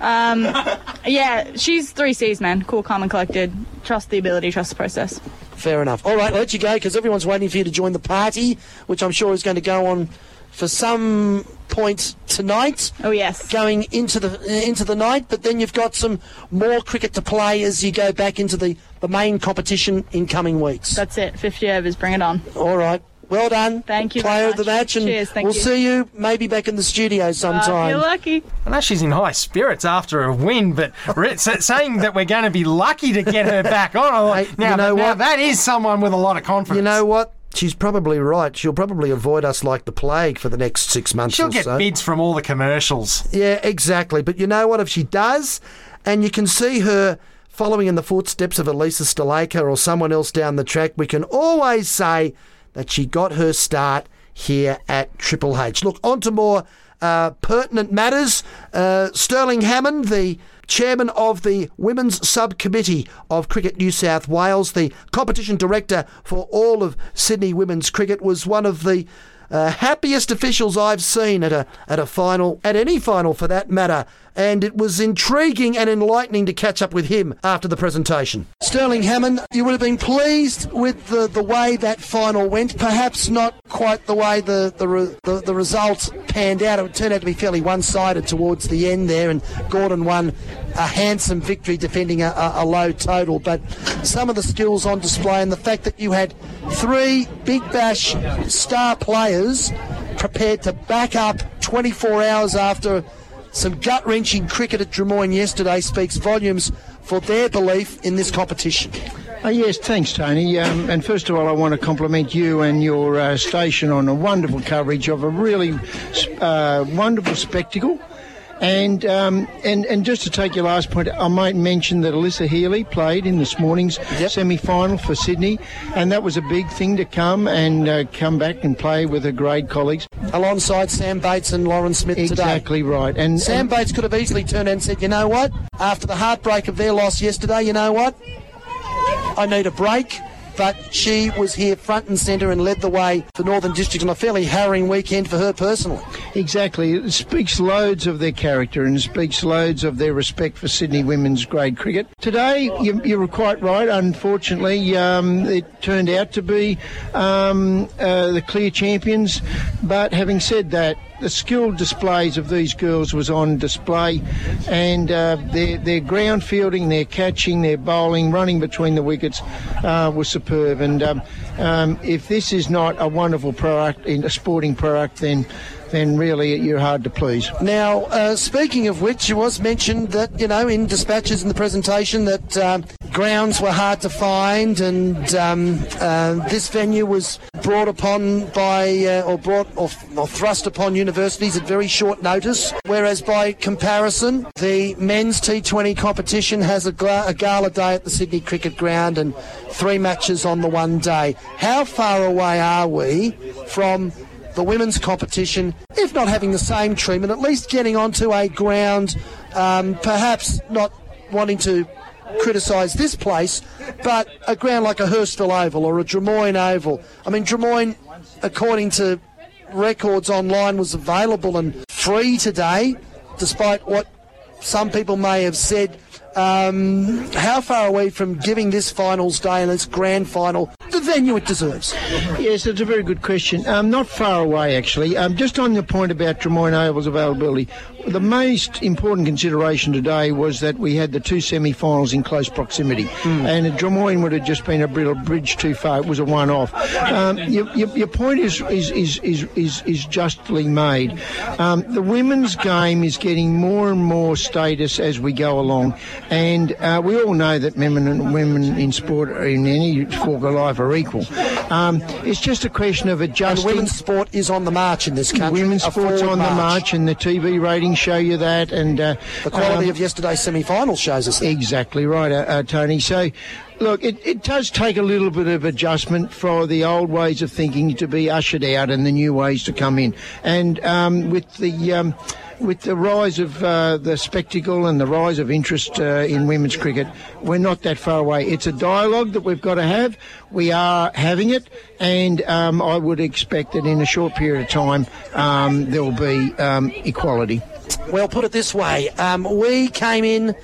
Speaker 10: Um, yeah, she's three C's, man. Cool, calm, and collected. Trust the ability, trust the process.
Speaker 2: Fair enough. All right, I'll let you go because everyone's waiting for you to join the party, which I'm sure is going to go on for some point tonight.
Speaker 10: Oh yes.
Speaker 2: Going into the into the night, but then you've got some more cricket to play as you go back into the, the main competition in coming weeks.
Speaker 10: That's it. 50 overs. Bring it on.
Speaker 2: All right. Well done.
Speaker 10: Thank you.
Speaker 2: Player
Speaker 10: very
Speaker 2: of the match, and
Speaker 10: Cheers. Thank
Speaker 2: we'll
Speaker 10: you.
Speaker 2: see you maybe back in the studio
Speaker 10: Uh,
Speaker 2: sometime.
Speaker 10: you're lucky.
Speaker 1: I know she's in high spirits after a win, but saying that we're going to be lucky to get her back on, I-
Speaker 2: Hey,
Speaker 1: now,
Speaker 2: you know
Speaker 1: now
Speaker 2: what?
Speaker 1: that is someone with a lot of confidence.
Speaker 2: You know what? She's probably right. She'll probably avoid us like the plague for the next six months
Speaker 1: She'll
Speaker 2: or
Speaker 1: get
Speaker 2: so.
Speaker 1: bids from all the commercials.
Speaker 2: Yeah, exactly. But you know what? If she does, and you can see her following in the footsteps of Elisa Sthalekar or someone else down the track, we can always say that she got her start here at Triple H. Look, on to more uh, pertinent matters. Uh, Sterling Hammond, the chairman of the Women's Subcommittee of Cricket New South Wales, the competition director for all of Sydney women's cricket, was one of the uh, happiest officials I've seen at a at a final, at any final for that matter. And it was intriguing and enlightening to catch up with him after the presentation. Sterling Hammond, you would have been pleased with the, the way that final went. Perhaps not quite the way the the, the the result panned out. It turned out to be fairly one sided towards the end there, and Gordon won a handsome victory defending a, a, low total. But some of the skills on display and the fact that you had three Big Bash star players prepared to back up 24 hours after some gut wrenching cricket at Drummoyne yesterday speaks volumes for their belief in this competition.
Speaker 11: Uh, yes, thanks, Tony. Um, and first of all, I want to compliment you and your uh, station on a wonderful coverage of a really uh, wonderful spectacle. And, um, and and just to take your last point, I might mention that Alyssa Healy played in this morning's semi-final for Sydney, and that was a big thing to come and uh, come back and play with her grade colleagues.
Speaker 2: Alongside Sam Bates and Lauren Smith today.
Speaker 11: Exactly right. And
Speaker 2: Sam
Speaker 11: and-
Speaker 2: Bates could have easily turned and said, you know what? After the heartbreak of their loss yesterday, you know what? I need a break. But she was here front and centre and led the way for Northern District on a fairly harrowing weekend for her personally.
Speaker 11: Exactly. It speaks loads of their character and speaks loads of their respect for Sydney women's grade cricket. Today, you, you were quite right. Unfortunately, um, it turned out to be um, uh, the clear champions. But having said that, the skill displays of these girls was on display, and uh, their their ground fielding, their catching, their bowling, running between the wickets uh, was superb. And um, um, if this is not a wonderful product a sporting product, then then really you're hard to please.
Speaker 2: Now, uh, speaking of which, it was mentioned that, you know, in dispatches in the presentation that um, grounds were hard to find and um, uh, this venue was brought upon by, uh, or brought, or, or thrust upon universities at very short notice, whereas by comparison, the men's T20 competition has a, gla- a gala day at the Sydney Cricket Ground and three matches on the one day. How far away are we from the women's competition, if not having the same treatment, at least getting onto a ground, um, perhaps not wanting to criticise this place, but a ground like a Hurstville Oval or a Drummoyne Oval. I mean, Drummoyne, according to records online, was available and free today, despite what some people may have said. Um, how far away from giving this finals day and this grand final the venue it deserves?
Speaker 11: Yes, it's a very good question. Um, not far away, actually. Um, just on the point about Drummoyne Oval's availability, the most important consideration today was that we had the two semi-finals in close proximity, and Drummoyne would have just been a bit- bridge too far. It was a one-off. Um, your, your, your point is is, is, is, is is justly made. Um, the women's game is getting more and more status as we go along, and uh, we all know that men and women in sport, in any walk of life, are equal. Um, it's just a question of adjusting.
Speaker 2: And women's sport is on the march in this country.
Speaker 11: Women's
Speaker 2: a
Speaker 11: sport's
Speaker 2: forward
Speaker 11: on the march, and the TV ratings show you that. And uh,
Speaker 2: The quality
Speaker 11: um,
Speaker 2: of yesterday's semi-final shows us that.
Speaker 11: Exactly right, uh, uh, Tony. So Look, it, it does take a little bit of adjustment for the old ways of thinking to be ushered out and the new ways to come in. And um, with the um, with the rise of uh, the spectacle and the rise of interest uh, in women's cricket, we're not that far away. It's a dialogue that we've got to have. We are having it, and um, I would expect that in a short period of time um, there will be um, equality.
Speaker 12: Well, put it this way um, we came in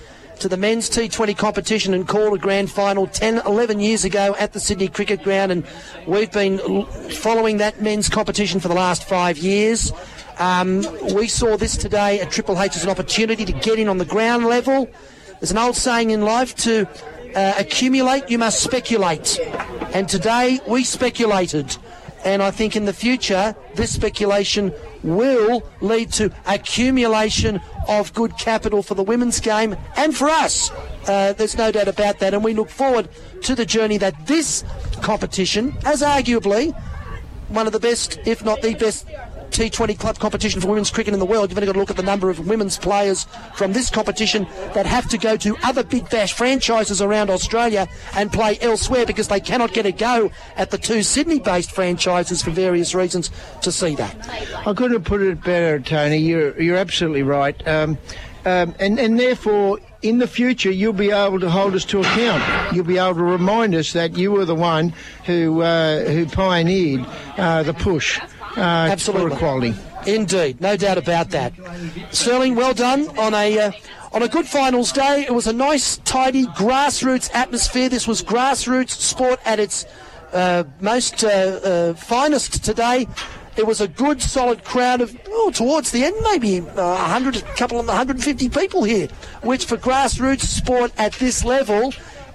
Speaker 12: to the men's T20 competition and called a grand final 10, 11 years ago at the Sydney Cricket Ground, and we've been following that men's competition for the last five years. Um, we saw this today at Triple H as an opportunity to get in on the ground level. There's an old saying in life to uh, accumulate, you must speculate. And today we speculated. And I think in the future, this speculation will lead to accumulation of good capital for the women's game and for us. Uh, there's no doubt about that. And we look forward to the journey that this competition, as arguably one of the best, if not the best, T20 club competition for women's cricket in the world. You've only got to look at the number of women's players from this competition that have to go to other big bash franchises around Australia and play elsewhere because they cannot get a go at the two Sydney-based franchises for various reasons to see that.
Speaker 11: I couldn't have put it better, Tony. You're you're absolutely right. Um, um, and and therefore, in the future, you'll be able to hold us to account. You'll be able to remind us that you were the one who uh, who pioneered uh, the push uh,
Speaker 12: Absolutely.
Speaker 11: for equality.
Speaker 12: Indeed, no doubt about that. Sterling, well done on a uh, on a good finals day. It was a nice, tidy grassroots atmosphere. This was grassroots sport at its uh, most uh, uh, finest today. It was a good, solid crowd of oh, towards the end, maybe uh, 100, a couple of 150 people here, which for grassroots sport at this level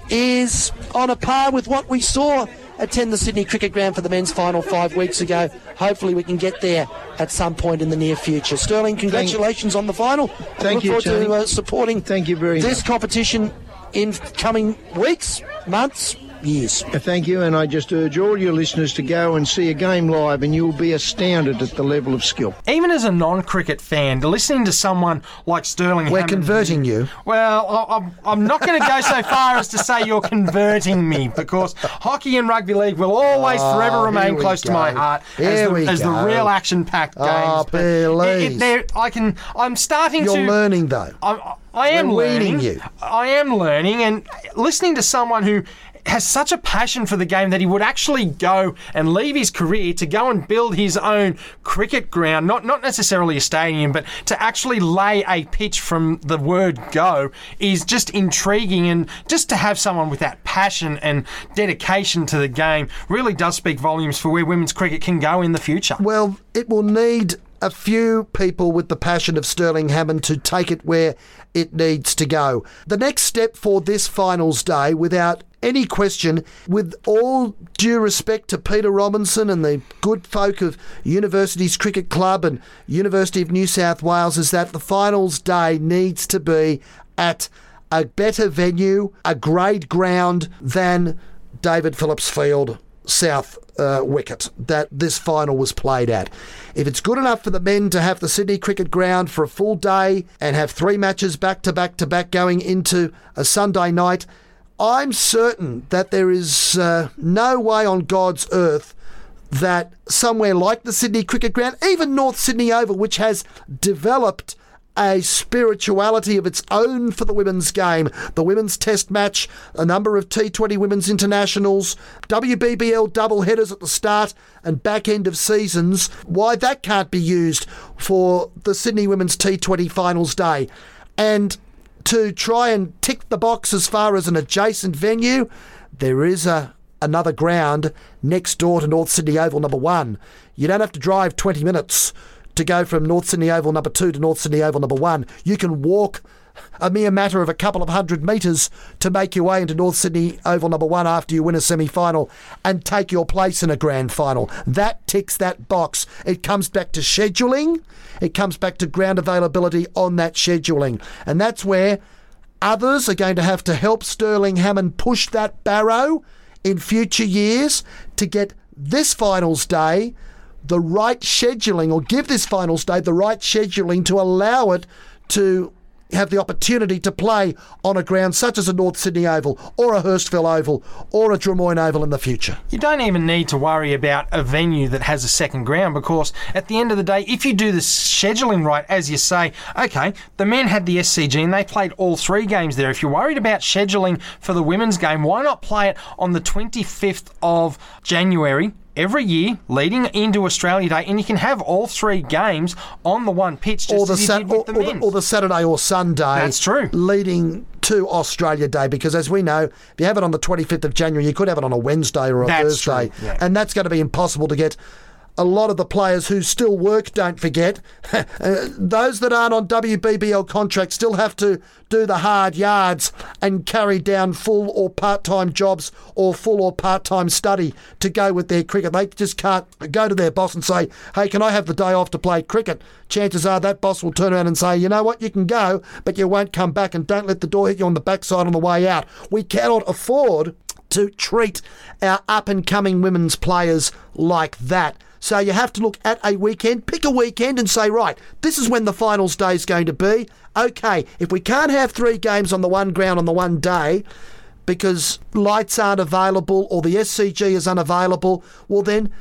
Speaker 12: is on a par with what we saw attend the Sydney Cricket Ground for the men's final five weeks ago. Hopefully, we can get there at some point in the near future. Sterling, congratulations on the final.
Speaker 11: Thank
Speaker 12: Look
Speaker 11: you,
Speaker 12: forward to uh, supporting
Speaker 11: Thank you very
Speaker 12: this
Speaker 11: much.
Speaker 12: competition in coming weeks, months, years.
Speaker 11: Uh, Thank you, and I just urge all your listeners to go and see a game live, and you'll be astounded at the level of skill.
Speaker 1: Even as a non-cricket fan, listening to someone like Sterling,
Speaker 2: We're
Speaker 1: Hammond-
Speaker 2: converting you.
Speaker 1: Well, I- I'm, I'm not going to go so far as to say you're converting me because hockey and rugby league will always
Speaker 2: Oh,
Speaker 1: forever remain
Speaker 2: we
Speaker 1: close to my heart
Speaker 2: Here
Speaker 1: as, the,
Speaker 2: we
Speaker 1: as the real action-packed games.
Speaker 2: Oh,
Speaker 1: But it- it- I can. I'm starting
Speaker 2: You're
Speaker 1: to.
Speaker 2: learning, though.
Speaker 1: I'm, I am
Speaker 2: We're weaning
Speaker 1: learning.
Speaker 2: you.
Speaker 1: I am learning, and listening to someone who has such a passion for the game that he would actually go and leave his career to go and build his own cricket ground, not not necessarily a stadium, but to actually lay a pitch from the word go is just intriguing and just to have someone with that passion and dedication to the game really does speak volumes for where women's cricket can go in the future.
Speaker 2: Well, it will need a few people with the passion of Sterling Hammond to take it where it needs to go. The next step for this finals day, without any question, with all due respect to Peter Robinson and the good folk of Universities Cricket Club and University of New South Wales, is that the finals day needs to be at a better venue, a grade ground than David Phillips Field South uh, wicket that this final was played at. If it's good enough for the men to have the Sydney Cricket Ground for a full day and have three matches back to back to back going into a Sunday night, I'm certain that there is uh, no way on God's earth that somewhere like the Sydney Cricket Ground, even North Sydney Oval, which has developed a spirituality of its own for the women's game. The women's test match, a number of T20 women's internationals, WBBL double headers at the start and back end of seasons. Why that can't be used for the Sydney Women's T20 finals day. And to try and tick the box as far as an adjacent venue, there is a another ground next door to North Sydney Oval number one. You don't have to drive 20 minutes to go from North Sydney Oval number two to North Sydney Oval number one. You can walk a mere matter of a couple of hundred metres to make your way into North Sydney Oval number one after you win a semi final and take your place in a grand final. That ticks that box. It comes back to scheduling, it comes back to ground availability on that scheduling. And that's where others are going to have to help Sterling Hammond push that barrow in future years to get this finals day the right scheduling or give this finals day the right scheduling to allow it to have the opportunity to play on a ground such as a North Sydney Oval or a Hurstville Oval or a Drummoyne Oval in the future.
Speaker 1: You don't even need to worry about a venue that has a second ground because at the end of the day, if you do the scheduling right, as you say, okay, the men had the SCG and they played all three games there. If you're worried about scheduling for the women's game, why not play it on the 25th of January? Every year leading into Australia Day, and you can have all three games on the one pitch, just
Speaker 2: or the, Sat-
Speaker 1: with
Speaker 2: or,
Speaker 1: the
Speaker 2: or the, or the Saturday or Sunday.
Speaker 1: That's true.
Speaker 2: Leading to Australia Day, because as we know, if you have it on the 25th of January, you could have it on a Wednesday or a
Speaker 1: That's
Speaker 2: Thursday,
Speaker 1: yeah.
Speaker 2: and that's going to be impossible to get. A lot of the players who still work, don't forget, uh, those that aren't on WBBL contracts still have to do the hard yards and carry down full or part time jobs or full or part time study to go with their cricket. They just can't go to their boss and say, hey, can I have the day off to play cricket? Chances are that boss will turn around and say, you know what, you can go, but you won't come back and don't let the door hit you on the backside on the way out. We cannot afford to treat our up and coming women's players like that. So you have to look at a weekend, pick a weekend and say, right, this is when the finals day is going to be. Okay, if we can't have three games on the one ground on the one day because lights aren't available or the SCG is unavailable, well then,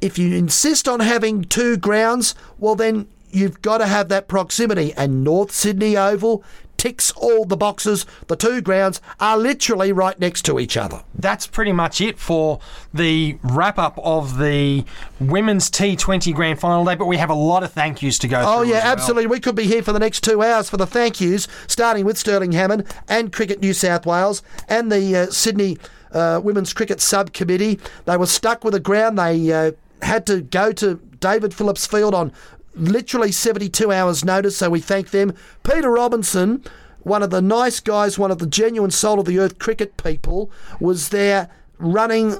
Speaker 2: if you insist on having two grounds, well then you've got to have that proximity. And North Sydney Oval ticks all the boxes. The two grounds are literally right next to each other.
Speaker 1: that's pretty much it for the wrap up of the women's T20 grand final day. But we have a lot of thank yous to go through.
Speaker 2: Oh,
Speaker 1: yeah, well.
Speaker 2: absolutely. We could be here for the next two hours for the thank yous, starting with Sterling Hammond and Cricket New South Wales and the uh, Sydney uh, Women's Cricket Subcommittee. They were stuck with a ground. They uh, had to go to David Phillips Field on literally 72 hours' notice, so we thank them. Peter Robinson, one of the nice guys, one of the genuine soul of the earth cricket people, was there running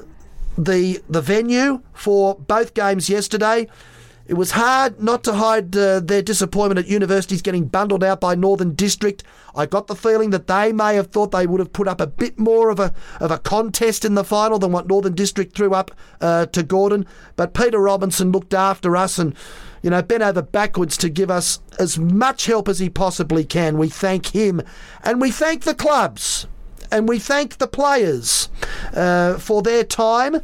Speaker 2: the the venue for both games yesterday. It was hard not to hide uh, their disappointment at universities getting bundled out by Northern District. I got the feeling that they may have thought they would have put up a bit more of a of a contest in the final than what Northern District threw up uh, to Gordon. But Peter Robinson looked after us and you know bent over backwards to give us as much help as he possibly can. We thank him and we thank the clubs and we thank the players uh, for their time.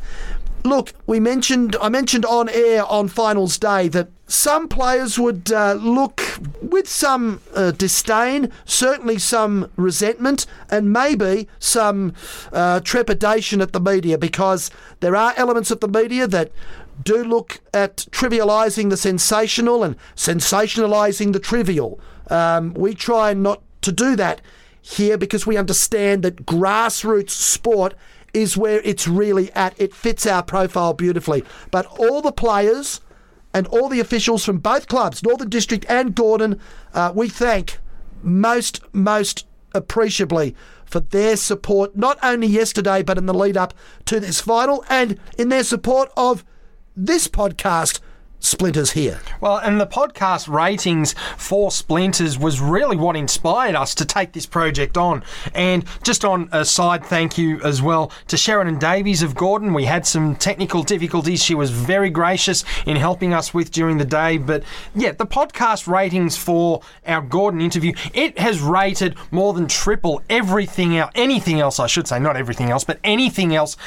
Speaker 2: Look, we mentioned I mentioned on air on finals day that some players would uh, look with some uh, disdain, certainly some resentment, and maybe some uh, trepidation at the media because there are elements of the media that do look at trivialising the sensational and sensationalising the trivial. Um, we try not to do that here because we understand that grassroots sport is where it's really at. It fits our profile beautifully. But all the players and all the officials from both clubs, Northern District and Gordon, uh, we thank most, most appreciably for their support, not only yesterday, but in the lead up to this final and in their support of this podcast, Splinters Here.
Speaker 1: Well, and the podcast ratings for Splinters was really what inspired us to take this project on. And just on a side thank you as well to Sharon and Davies of Gordon. We had some technical difficulties she was very gracious in helping us with during the day. But yeah, the podcast ratings for our Gordon interview, it has rated more than triple everything else, anything else, I should say, not everything else, but anything else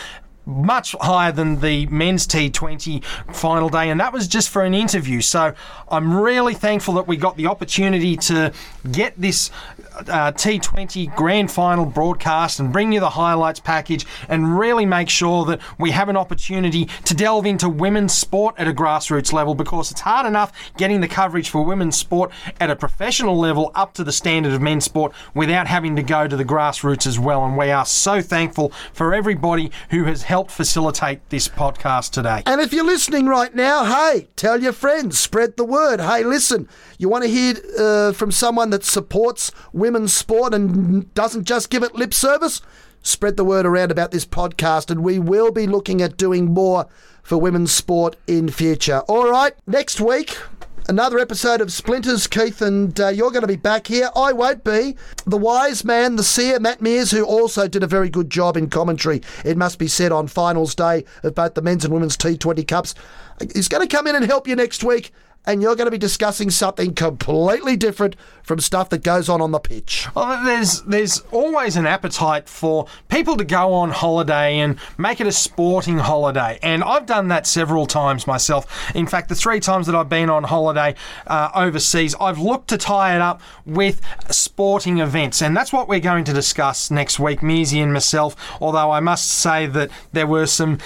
Speaker 1: much higher than the men's T20 final day, and that was just for an interview. So I'm really thankful that we got the opportunity to get this uh, T20 grand final broadcast and bring you the highlights package and really make sure that we have an opportunity to delve into women's sport at a grassroots level because it's hard enough getting the coverage for women's sport at a professional level up to the standard of men's sport without having to go to the grassroots as well. And we are so thankful for everybody who has helped facilitate this podcast today.
Speaker 2: And if you're listening right now, hey, tell your friends, spread the word. Hey, listen, you want to hear uh, from someone that supports women's sport and doesn't just give it lip service? Spread the word around about this podcast, and we will be looking at doing more for women's sport in future. All right, next week. Another episode of Splinters, Keith, and uh, you're going to be back here. I won't be. The wise man, the seer, Matt Mears, who also did a very good job in commentary, it must be said, on finals day of both the men's and women's T20 Cups, is going to come in and help you next week. And you're going to be discussing something completely different from stuff that goes on on the pitch.
Speaker 1: Well, there's there's always an appetite for people to go on holiday and make it a sporting holiday, and I've done that several times myself. In fact, the three times that I've been on holiday uh, overseas, I've looked to tie it up with sporting events, and that's what we're going to discuss next week, Measy and myself. Although I must say that there were some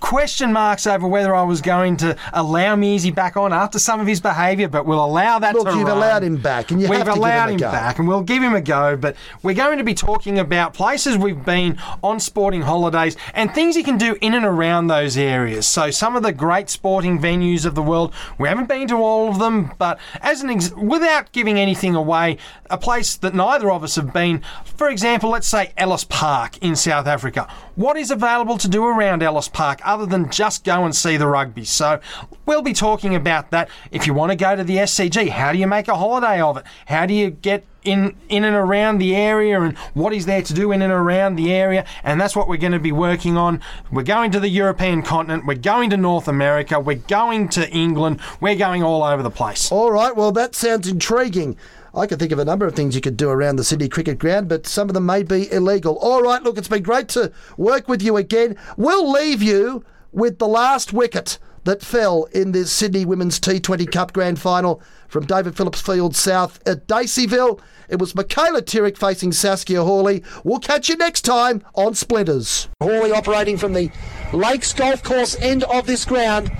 Speaker 1: question marks over whether I was going to allow Measy back on after some of his behaviour, but we'll allow that
Speaker 2: Look,
Speaker 1: to
Speaker 2: you've
Speaker 1: run.
Speaker 2: allowed him back, and you
Speaker 1: We've
Speaker 2: have to give
Speaker 1: allowed
Speaker 2: him a
Speaker 1: him back, and we'll give him a go. But we're going to be talking about places we've been on sporting holidays and things you can do in and around those areas. So some of the great sporting venues of the world, we haven't been to all of them, but as an ex- without giving anything away, a place that neither of us have been. For example, let's say Ellis Park in South Africa. What is available to do around Ellis Park other than just go and see the rugby? So we'll be talking about that. If you want to go to the SCG, how do you make a holiday of it? How do you get in in and around the area and what is there to do in and around the area and that's what we're going to be working on we're going to the european continent we're going to north america we're going to england we're going all over the place
Speaker 2: All right, well, that sounds intriguing. I could think of a number of things you could do around the Sydney Cricket Ground, but some of them may be illegal. All right, look, it's been great to work with you again. We'll leave you with the last wicket that fell in the Sydney Women's T20 Cup Grand Final from David Phillips Field South at Daceyville. It was Michaela Tyrek facing Saskia Horley. We'll catch you next time on Splinters. Horley operating from the Lakes Golf Course end of this ground.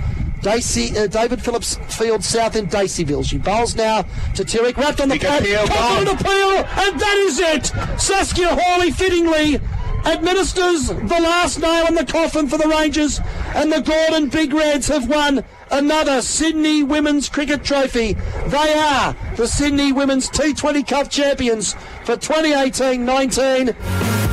Speaker 2: Dacey, uh, David Phillips Field South in Daceyville. She bowls now to Tyrek, wrapped on the pad, on the appeal, and that is it. Saskia Horley fittingly administers the last nail in the coffin for the Rangers, and the Gordon Big Reds have won another Sydney Women's Cricket Trophy. They are the Sydney Women's T20 Cup champions for 2018-19.